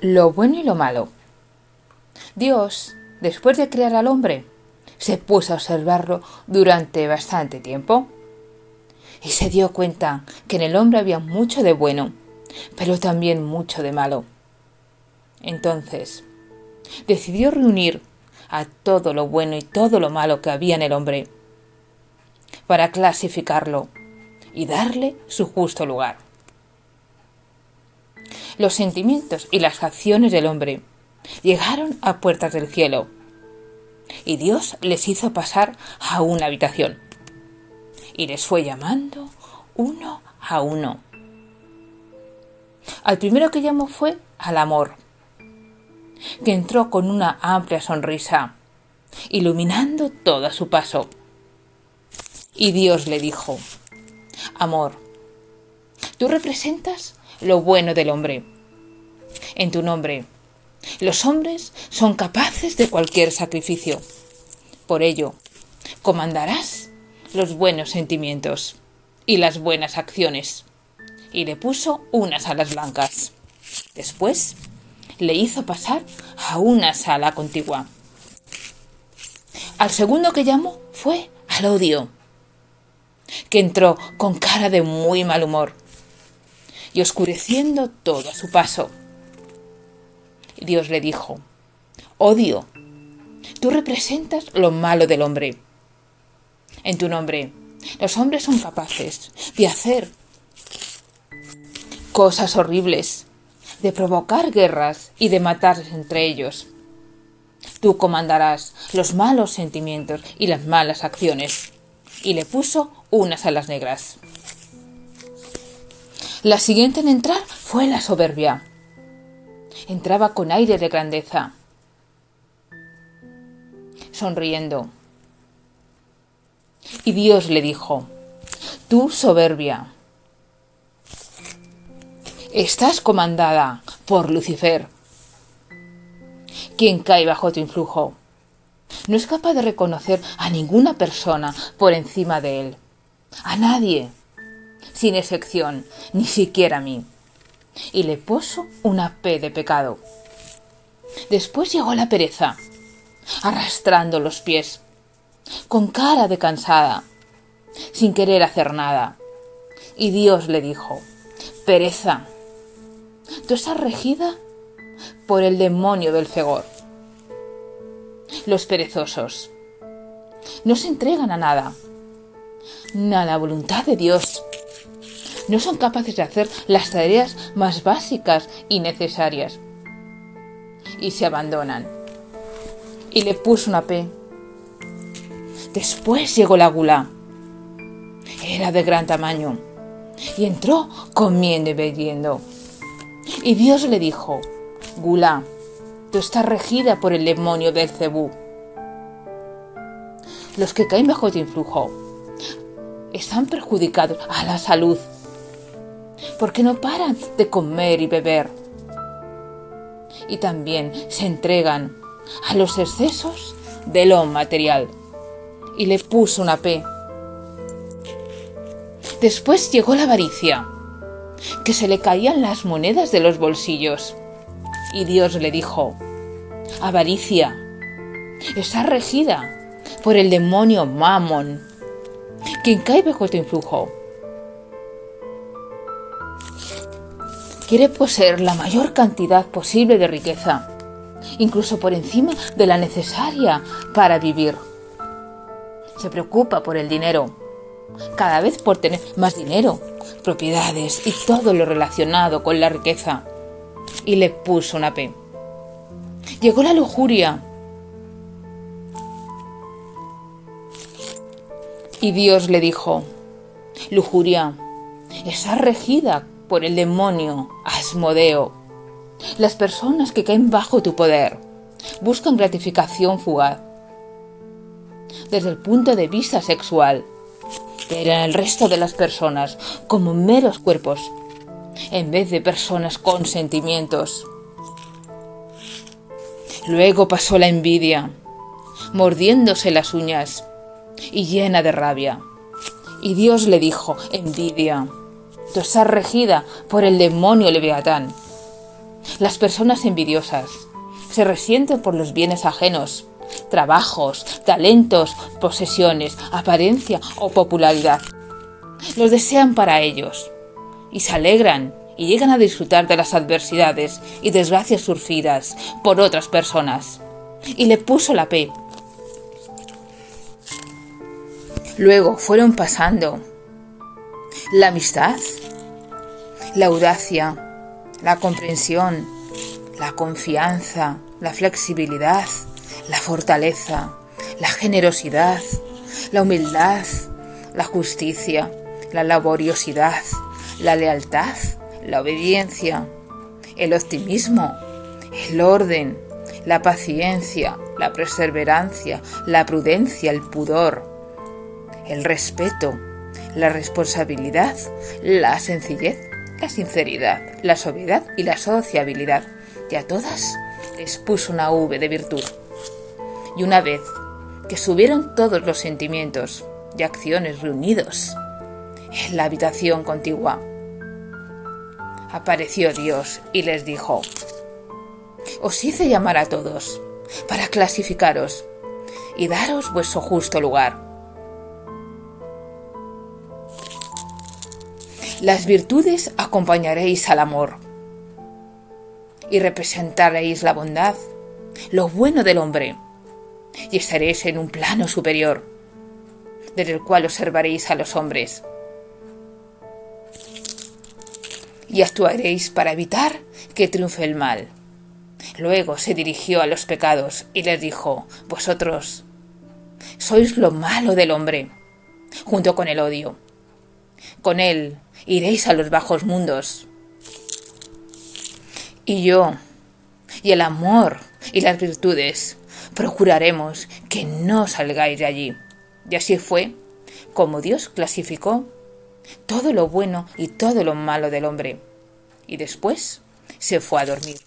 Lo bueno y lo malo. Dios, después de crear al hombre, se puso a observarlo durante bastante tiempo y se dio cuenta que en el hombre había mucho de bueno, pero también mucho de malo. Entonces, decidió reunir a todo lo bueno y todo lo malo que había en el hombre para clasificarlo y darle su justo lugar los sentimientos y las acciones del hombre llegaron a puertas del cielo, y Dios les hizo pasar a una habitación, y les fue llamando uno a uno. Al primero que llamó fue al amor, que entró con una amplia sonrisa, iluminando todo su paso. Y Dios le dijo, Amor, tú representas lo bueno del hombre. En tu nombre, los hombres son capaces de cualquier sacrificio. Por ello, comandarás los buenos sentimientos y las buenas acciones. Y le puso unas alas blancas. Después, le hizo pasar a una sala contigua. Al segundo que llamó fue al odio, que entró con cara de muy mal humor y oscureciendo todo a su paso. Dios le dijo, Odio, tú representas lo malo del hombre. En tu nombre, los hombres son capaces de hacer cosas horribles, de provocar guerras y de matarse entre ellos. Tú comandarás los malos sentimientos y las malas acciones. Y le puso unas alas negras. La siguiente en entrar fue la soberbia. Entraba con aire de grandeza, sonriendo. Y Dios le dijo, tú soberbia, estás comandada por Lucifer, quien cae bajo tu influjo. No es capaz de reconocer a ninguna persona por encima de él, a nadie sin excepción, ni siquiera a mí. Y le puso una P de pecado. Después llegó la pereza, arrastrando los pies, con cara de cansada, sin querer hacer nada. Y Dios le dijo, pereza, tú estás regida por el demonio del fegor. Los perezosos no se entregan a nada, ni a la voluntad de Dios no son capaces de hacer las tareas más básicas y necesarias. Y se abandonan. Y le puso una P. Después llegó la gula. Era de gran tamaño. Y entró comiendo y bebiendo. Y Dios le dijo, Gula, tú estás regida por el demonio del cebú. Los que caen bajo tu influjo están perjudicados a la salud porque no paran de comer y beber. Y también se entregan a los excesos de lo material. Y le puso una P. Después llegó la avaricia, que se le caían las monedas de los bolsillos. Y Dios le dijo, avaricia, está regida por el demonio Mammon, quien cae bajo tu influjo quiere poseer la mayor cantidad posible de riqueza, incluso por encima de la necesaria para vivir. Se preocupa por el dinero, cada vez por tener más dinero, propiedades y todo lo relacionado con la riqueza. Y le puso una P. Llegó la lujuria. Y Dios le dijo, lujuria, está regida por el demonio Asmodeo. Las personas que caen bajo tu poder buscan gratificación fugaz desde el punto de vista sexual, pero el resto de las personas como meros cuerpos, en vez de personas con sentimientos. Luego pasó la envidia, mordiéndose las uñas y llena de rabia. Y Dios le dijo, envidia, tú estás regida por el demonio Leviatán, Las personas envidiosas se resienten por los bienes ajenos, trabajos, talentos, posesiones, apariencia o popularidad. Los desean para ellos y se alegran y llegan a disfrutar de las adversidades y desgracias sufridas por otras personas. Y le puso la P. Luego fueron pasando la amistad, la audacia, la comprensión, la confianza, la flexibilidad, la fortaleza, la generosidad, la humildad, la justicia, la laboriosidad, la lealtad, la obediencia, el optimismo, el orden, la paciencia, la perseverancia, la prudencia, el pudor, el respeto, la responsabilidad, la sencillez, la sinceridad, la sobriedad y la sociabilidad. Y a todas les puso una V de virtud. Y una vez que subieron todos los sentimientos y acciones reunidos en la habitación contigua, apareció Dios y les dijo, Os hice llamar a todos para clasificaros y daros vuestro justo lugar. Las virtudes acompañaréis al amor y representaréis la bondad, lo bueno del hombre, y estaréis en un plano superior, desde el cual observaréis a los hombres y actuaréis para evitar que triunfe el mal. Luego se dirigió a los pecados y les dijo, Vosotros sois lo malo del hombre, junto con el odio. Con él iréis a los bajos mundos. Y yo, y el amor y las virtudes, procuraremos que no salgáis de allí. Y así fue como Dios clasificó todo lo bueno y todo lo malo del hombre. Y después se fue a dormir.